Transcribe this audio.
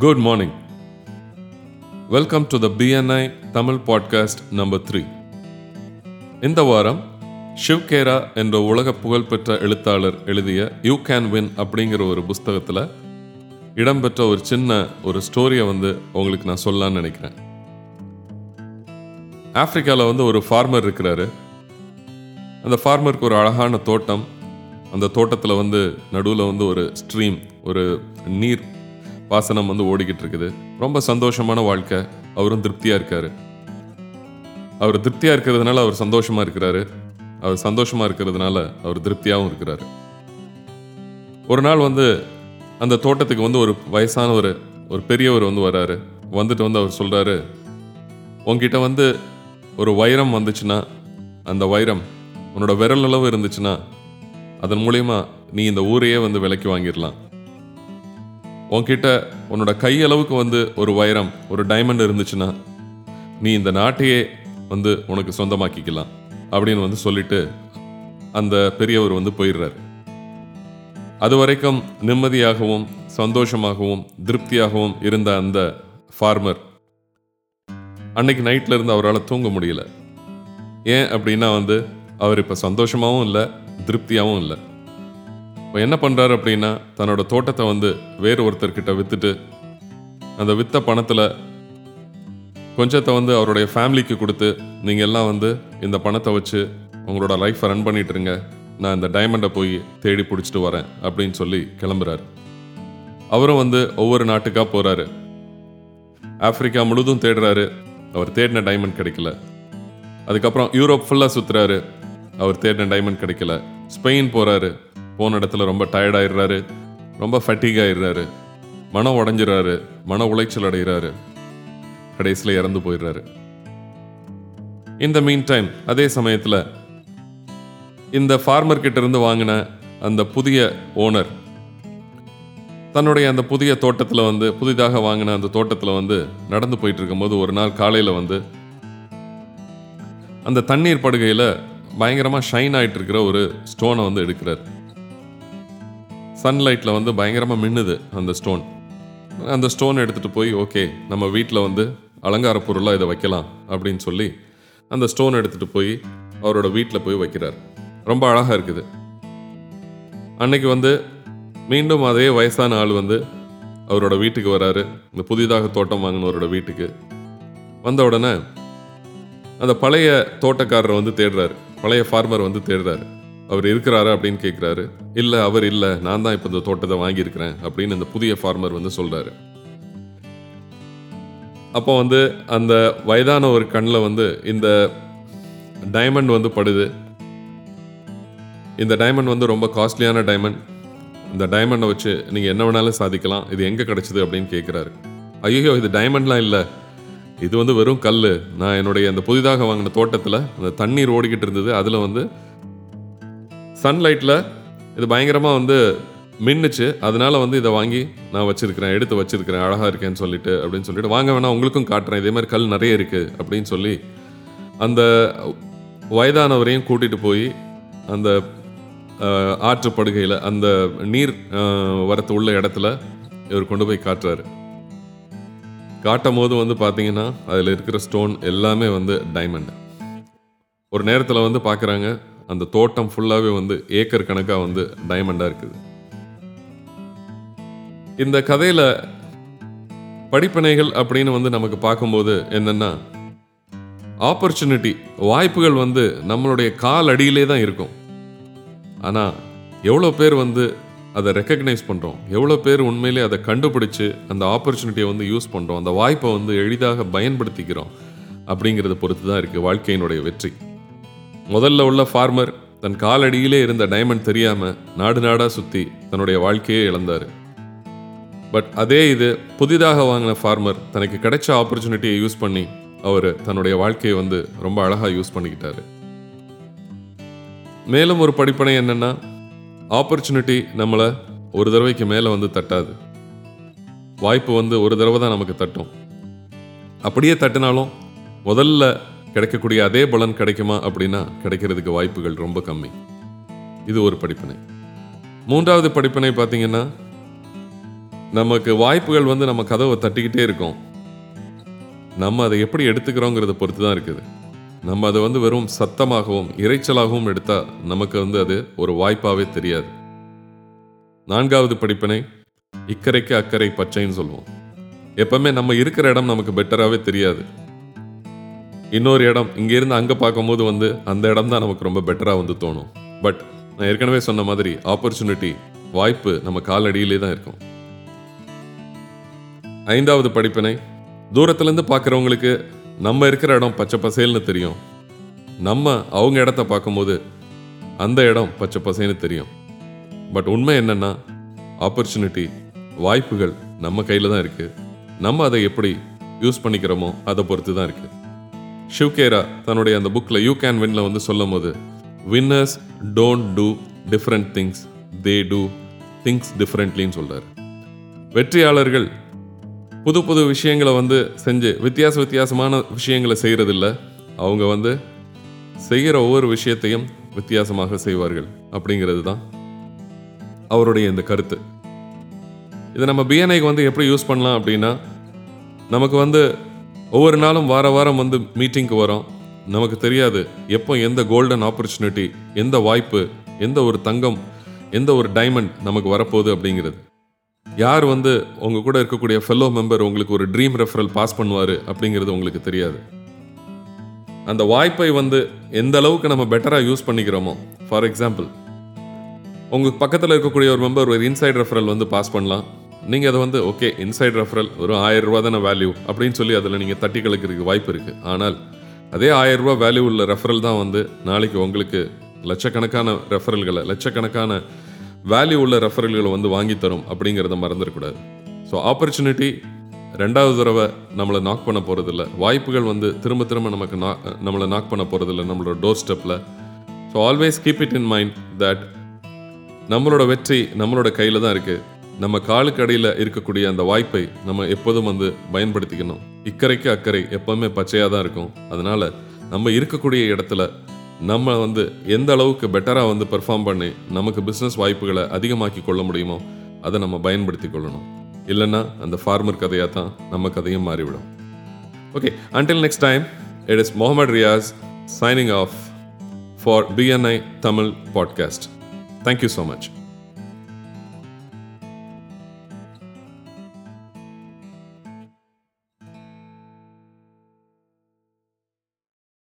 Good morning welcome to the BNI Tamil podcast number three இந்த வாரம் ஷிவ்கேரா என்ற உலக புகழ்பெற்ற எழுத்தாளர் எழுதிய யூ கேன் வின் அப்படிங்கிற ஒரு புஸ்தகத்தில் இடம்பெற்ற ஒரு சின்ன ஒரு ஸ்டோரியை வந்து உங்களுக்கு நான் சொல்லலாம்னு நினைக்கிறேன். ஆப்ரிக்காவில் வந்து ஒரு ஃபார்மர் இருக்கிறாரு. அந்த ஃபார்மருக்கு ஒரு அழகான தோட்டம். அந்த தோட்டத்தில் வந்து நடுவில் வந்து ஒரு ஸ்ட்ரீம் ஒரு நீர் வாசனம் வந்து ஓடிக்கிட்டு இருக்குது ரொம்ப சந்தோஷமான வாழ்க்கை. அவரும் திருப்தியாக இருக்காரு. அவர் திருப்தியாக இருக்கிறதுனால அவர் சந்தோஷமாக இருக்கிறாரு. அவர் சந்தோஷமாக இருக்கிறதுனால அவர் திருப்தியாகவும் இருக்கிறாரு. ஒரு நாள் வந்து அந்த தோட்டத்துக்கு வந்து ஒரு வயசான ஒரு ஒரு பெரியவர் வந்து வராரு. வந்துட்டு வந்து அவர் சொல்கிறாரு உங்ககிட்ட வந்து ஒரு வைரம் வந்துச்சுன்னா அந்த வைரம் உன்னோட விரல் அளவு இருந்துச்சுன்னா அதன் மூலயமா நீ இந்த ஊரையே வந்து விலைக்கு வாங்கிடலாம். உன்கிட்ட உன்னோட கையளவுக்கு வந்து ஒரு வைரம் ஒரு டைமண்ட் இருந்துச்சுன்னா நீ இந்த நாட்டையே வந்து உனக்கு சொந்தமாக்கிக்கலாம் அப்படின்னு வந்து சொல்லிட்டு அந்த பெரியவர் வந்து போயிடுறாரு. அது வரைக்கும் நிம்மதியாகவும் சந்தோஷமாகவும் திருப்தியாகவும் இருந்த அந்த ஃபார்மர் அன்னைக்கு நைட்டில் இருந்து அவரால் தூங்க முடியல. ஏன் அப்படின்னா வந்து அவர் இப்போ சந்தோஷமாகவும் இல்லை திருப்தியாகவும் இல்லை. இப்போ என்ன பண்ணுறாரு அப்படின்னா தன்னோட தோட்டத்தை வந்து வேறு ஒருத்தர்கிட்ட விற்றுட்டு அந்த வித்த பணத்தில் கொஞ்சத்தை வந்து அவருடைய ஃபேமிலிக்கு கொடுத்து நீங்கள் எல்லாம் வந்து இந்த பணத்தை வச்சு உங்களோட லைஃப்பை ரன் பண்ணிட்டுருங்க நான் இந்த டைமண்டை போய் தேடி பிடிச்சிட்டு வரேன் அப்படின்னு சொல்லி கிளம்புறாரு. அவரும் வந்து ஒவ்வொரு நாட்டுக்காக போகிறாரு ஆப்பிரிக்கா முழுதும் தேடுறாரு. அவர் தேடின டைமண்ட் கிடைக்கல. அதுக்கப்புறம் யூரோப் ஃபுல்லாக சுற்றுறாரு அவர் தேடின டைமண்ட் கிடைக்கல. ஸ்பெயின் போகிறாரு போன இடத்துல ரொம்ப டயர்ட் ஆயிடுறாரு ரொம்ப ஃபட்டிக் ஆயிடுறாரு மனம் உடஞ்சிடறாரு மன உளைச்சல் அடைகிறாரு. கடைசியில் இறந்து போயிடுறாரு. இந்த மீன் டைம் அதே சமயத்தில் இந்த ஃபார்மர் கிட்ட இருந்து வாங்கின அந்த புதிய ஓனர் தன்னுடைய அந்த புதிய தோட்டத்தில் வந்து புதிதாக வாங்கின அந்த தோட்டத்தில் வந்து நடந்து போயிட்டு இருக்கும்போது ஒரு நாள் காலையில் வந்து அந்த தண்ணீர் படுகையில் பயங்கரமாக ஷைன் ஆகிட்டு இருக்கிற ஒரு ஸ்டோனை வந்து எடுக்கிறார். சன்லைட்டில் வந்து பயங்கரமாக மின்னுது அந்த ஸ்டோன் அந்த ஸ்டோன் எடுத்துகிட்டு போய் ஓகே நம்ம வீட்டில் வந்து அலங்கார பொருளாக இதை வைக்கலாம் அப்படின்னு சொல்லி அந்த ஸ்டோன் எடுத்துகிட்டு போய் அவரோட வீட்டில் போய் வைக்கிறார். ரொம்ப அழகாக இருக்குது. அன்னைக்கு வந்து மீண்டும் அதே வயசான ஆள் வந்து அவரோட வீட்டுக்கு வராரு. இந்த புதிதாக தோட்டம் வாங்கினவரோட வீட்டுக்கு. வந்த உடனே அந்த பழைய தோட்டக்காரரை வந்து தேடுறாரு. பழைய ஃபார்மர் வந்து தேடுறாரு. அவர் இருக்கிறாரு? அப்படின்னு கேட்குறாரு இல்லை அவர் இல்லை நான் தான் இப்போ இந்த தோட்டத்தை வாங்கியிருக்கிறேன் அப்படின்னு இந்த புதிய ஃபார்மர் வந்து சொல்கிறாரு அப்போ வந்து அந்த வயதான ஒரு கண்ணில் வந்து இந்த டைமண்ட் வந்து படுது. இந்த டைமண்ட் வந்து ரொம்ப காஸ்ட்லியான டைமண்ட் இந்த டைமண்டை வச்சு நீங்கள் என்ன வேணாலும் சாதிக்கலாம் இது எங்கே கிடச்சிது அப்படின்னு கேட்குறாரு ஐயோ இது டைமண்ட்லாம் இல்லை. இது வந்து வெறும் கல் நான் என்னுடைய அந்த புதிதாக வாங்கின தோட்டத்தில் அந்த தண்ணீர் ஓடிக்கிட்டு இருந்தது. அதில் வந்து சன்லைட்டில் இது பயங்கரமாக வந்து மின்னுச்சு. அதனால வந்து இதை வாங்கி நான் வச்சிருக்கிறேன் எடுத்து வச்சிருக்கிறேன் அழகாக இருக்கேன்னு சொல்லிட்டு அப்படின்னு சொல்லிட்டு வாங்க வேணா உங்களுக்கும் காட்டுறேன். இதே மாதிரி கல் நிறைய இருக்குது அப்படின்னு சொல்லி அந்த வயதானவரையும் கூட்டிகிட்டு போய் அந்த ஆற்று ஆற்றுப்படுகையில் அந்த நீர் வரத்து உள்ள இடத்துல இவர் கொண்டு போய் காட்டுறாரு. காட்டும் போது வந்து பார்த்தீங்கன்னா அதில் இருக்கிற ஸ்டோன் எல்லாமே வந்து டைமண்ட். ஒரு நேரத்தில் வந்து பார்க்குறாங்க அந்த தோட்டம் ஃபுல்லாகவே வந்து ஏக்கர் கணக்காக வந்து டைமண்டாக இருக்குது. இந்த கதையில் படிப்பினைகள் அப்படின்னு வந்து நமக்கு பார்க்கும்போது என்னென்னா ஆப்பர்ச்சுனிட்டி வாய்ப்புகள் வந்து நம்மளுடைய கால் அடியிலே தான் இருக்கும். ஆனால் எவ்வளோ பேர் வந்து அதை ரெக்கக்னைஸ் பண்ணுறோம் எவ்வளோ பேர் உண்மையிலே அதை கண்டுபிடிச்சு அந்த ஆப்பர்ச்சுனிட்டியை வந்து யூஸ் பண்ணுறோம் அந்த வாய்ப்பை வந்து எளிதாக பயன்படுத்திக்கிறோம்? அப்படிங்கிறத பொறுத்து தான் இருக்குது வாழ்க்கையினுடைய வெற்றி. முதல்ல உள்ள ஃபார்மர் தன் காலடியிலே இருந்த டைமண்ட் தெரியாமல் நாடு நாடாக சுற்றி தன்னுடைய வாழ்க்கையே இழந்தார். பட் அதே இது புதிதாக வாங்கின ஃபார்மர் தனக்கு கிடைச்ச ஆப்பர்ச்சுனிட்டியை யூஸ் பண்ணி அவர் தன்னுடைய வாழ்க்கையை வந்து ரொம்ப அழகாக யூஸ் பண்ணிக்கிட்டாரு. மேலும் ஒரு படிப்பனை என்னன்னா ஆப்பர்ச்சுனிட்டி நம்மளை ஒரு தடவைக்கு மேலே வந்து தட்டாது. வாய்ப்பு வந்து ஒரு தடவை தான் நமக்கு தட்டும். அப்படியே தட்டினாலும் முதல்ல கிடைக்கக்கூடிய அதே பலன் கிடைக்குமா அப்படின்னா கிடைக்கிறதுக்கு வாய்ப்புகள் ரொம்ப கம்மி. இது ஒரு படிப்பினை. மூன்றாவது படிப்பினை பார்த்தீங்கன்னா நமக்கு வாய்ப்புகள் வந்து நம்ம கதவை தட்டிக்கிட்டே இருக்கோம். நம்ம அதை எப்படி எடுத்துக்கிறோங்கிறத பொறுத்து தான் இருக்குது. நம்ம அதை வந்து வெறும் சத்தமாகவும் இரைச்சலாகவும் எடுத்தால் நமக்கு வந்து அது ஒரு வாய்ப்பாகவே தெரியாது. நான்காவது படிப்பினை இக்கரைக்கு அக்கறை பச்சைன்னு சொல்லுவோம். எப்பவுமே நம்ம இருக்கிற இடம் நமக்கு பெட்டராகவே தெரியாது. இன்னொரு இடம் இங்கேருந்து அங்கே பார்க்கும்போது வந்து அந்த இடம் தான் நமக்கு ரொம்ப பெட்டராக வந்து தோணும். பட் நான் ஏற்கனவே சொன்ன மாதிரி ஆப்பர்ச்சுனிட்டி வாய்ப்பு நம்ம காலடியிலே தான் இருக்கும். ஐந்தாவது படிப்பினை தூரத்துலேருந்து பார்க்குறவங்களுக்கு நம்ம இருக்கிற இடம் பச்சை பசேல்னு தெரியும். நம்ம அவங்க இடத்த பார்க்கும்போது அந்த இடம் பச்சை பசேன்னு தெரியும். பட் உண்மை என்னென்னா ஆப்பர்ச்சுனிட்டி வாய்ப்புகள் நம்ம கையில் தான் இருக்குது நம்ம அதை எப்படி யூஸ் பண்ணிக்கிறோமோ அதை பொறுத்து தான் இருக்குது ஷிவ்கேரா தன்னுடைய அந்த புக்கில் யூ கேன் வின்ல வந்து சொல்லும் போது winners don't do different things they do things டிஃப்ரெண்ட்லின்னு சொல்கிறார் வெற்றியாளர்கள் புது புது விஷயங்களை வந்து செஞ்சு வித்தியாச வித்தியாசமான விஷயங்களை செய்கிறதில்ல அவங்க வந்து செய்கிற ஒவ்வொரு விஷயத்தையும் வித்தியாசமாக செய்வார்கள் அப்படிங்கிறது தான் அவருடைய இந்த கருத்து. இதை நம்ம பிஎன்ஐக்கு வந்து எப்படி யூஸ் பண்ணலாம் அப்படின்னா நமக்கு வந்து ஒவ்வொரு நாளும் வார வாரம் வந்து மீட்டிங்க்கு வரோம். நமக்கு தெரியாது எப்போ எந்த கோல்டன் ஆப்பர்ச்சுனிட்டி எந்த வாய்ப்பு எந்த ஒரு தங்கம் எந்த ஒரு டைமண்ட் நமக்கு வரப்போகுது அப்படிங்கிறது. யார் வந்து உங்கள் கூட இருக்கக்கூடிய ஃபெல்லோ மெம்பர் உங்களுக்கு ஒரு ட்ரீம் ரெஃபரல் பாஸ் பண்ணுவார் அப்படிங்கிறது உங்களுக்கு தெரியாது. அந்த வாய்ப்பை வந்து எந்த அளவுக்கு நம்ம பெட்டராக யூஸ் பண்ணிக்கிறோமோ ஃபார் எக்ஸாம்பிள் உங்கள் பக்கத்தில் இருக்கக்கூடிய ஒரு மெம்பர் ஒரு இன்சைட் ரெஃபரல் வந்து பாஸ் பண்ணலாம். நீங்கள் அதை வந்து ஓகே இன்சைட் ரெஃபரல் ஒரு ஆயிரம் ரூபா தானே வேல்யூ அப்படின்னு சொல்லி அதில் நீங்கள் தட்டி கலக்கிறதுக்கு வாய்ப்பு இருக்குது ஆனால் அதே ஆயிரம் ரூபா வேல்யூ உள்ள ரெஃபரல் தான் வந்து நாளைக்கு உங்களுக்கு லட்சக்கணக்கான ரெஃபரல்களை லட்சக்கணக்கான வேல்யூ உள்ள ரெஃபரல்களை வந்து வாங்கி தரும் அப்படிங்கிறத மறந்துடக்கூடாது ஸோ ஆப்பர்ச்சுனிட்டி ரெண்டாவது தடவை நம்மளை நாக் பண்ண போகிறதில்ல வாய்ப்புகள் வந்து திரும்ப திரும்ப நமக்கு நா நம்மளை நாக் பண்ண போகிறதில்ல நம்மளோட டோர் ஸ்டெப்பில் so always keep it in mind that நம்மளோட வெற்றி நம்மளோட கையில் தான் இருக்குது நம்ம காலுக்கு அடியில் இருக்கக்கூடிய அந்த வாய்ப்பை நம்ம எப்போதும் வந்து பயன்படுத்திக்கணும். இக்கரைக்கு அக்கறை எப்போவுமே பச்சையாக தான் இருக்கும். அதனால் நம்ம இருக்கக்கூடிய இடத்துல நம்ம வந்து எந்த அளவுக்கு பெட்டராக வந்து பெர்ஃபார்ம் பண்ணி நமக்கு பிஸ்னஸ் வாய்ப்புகளை அதிகமாக்கி கொள்ள முடியுமோ அதை நம்ம பயன்படுத்தி கொள்ளணும். இல்லைன்னா அந்த ஃபார்மர் கதையாக தான் நம்ம கதையும் மாறிவிடும். Okay until next time it is Muhammad Riyaz signing off for BNI Tamil podcast thank you so much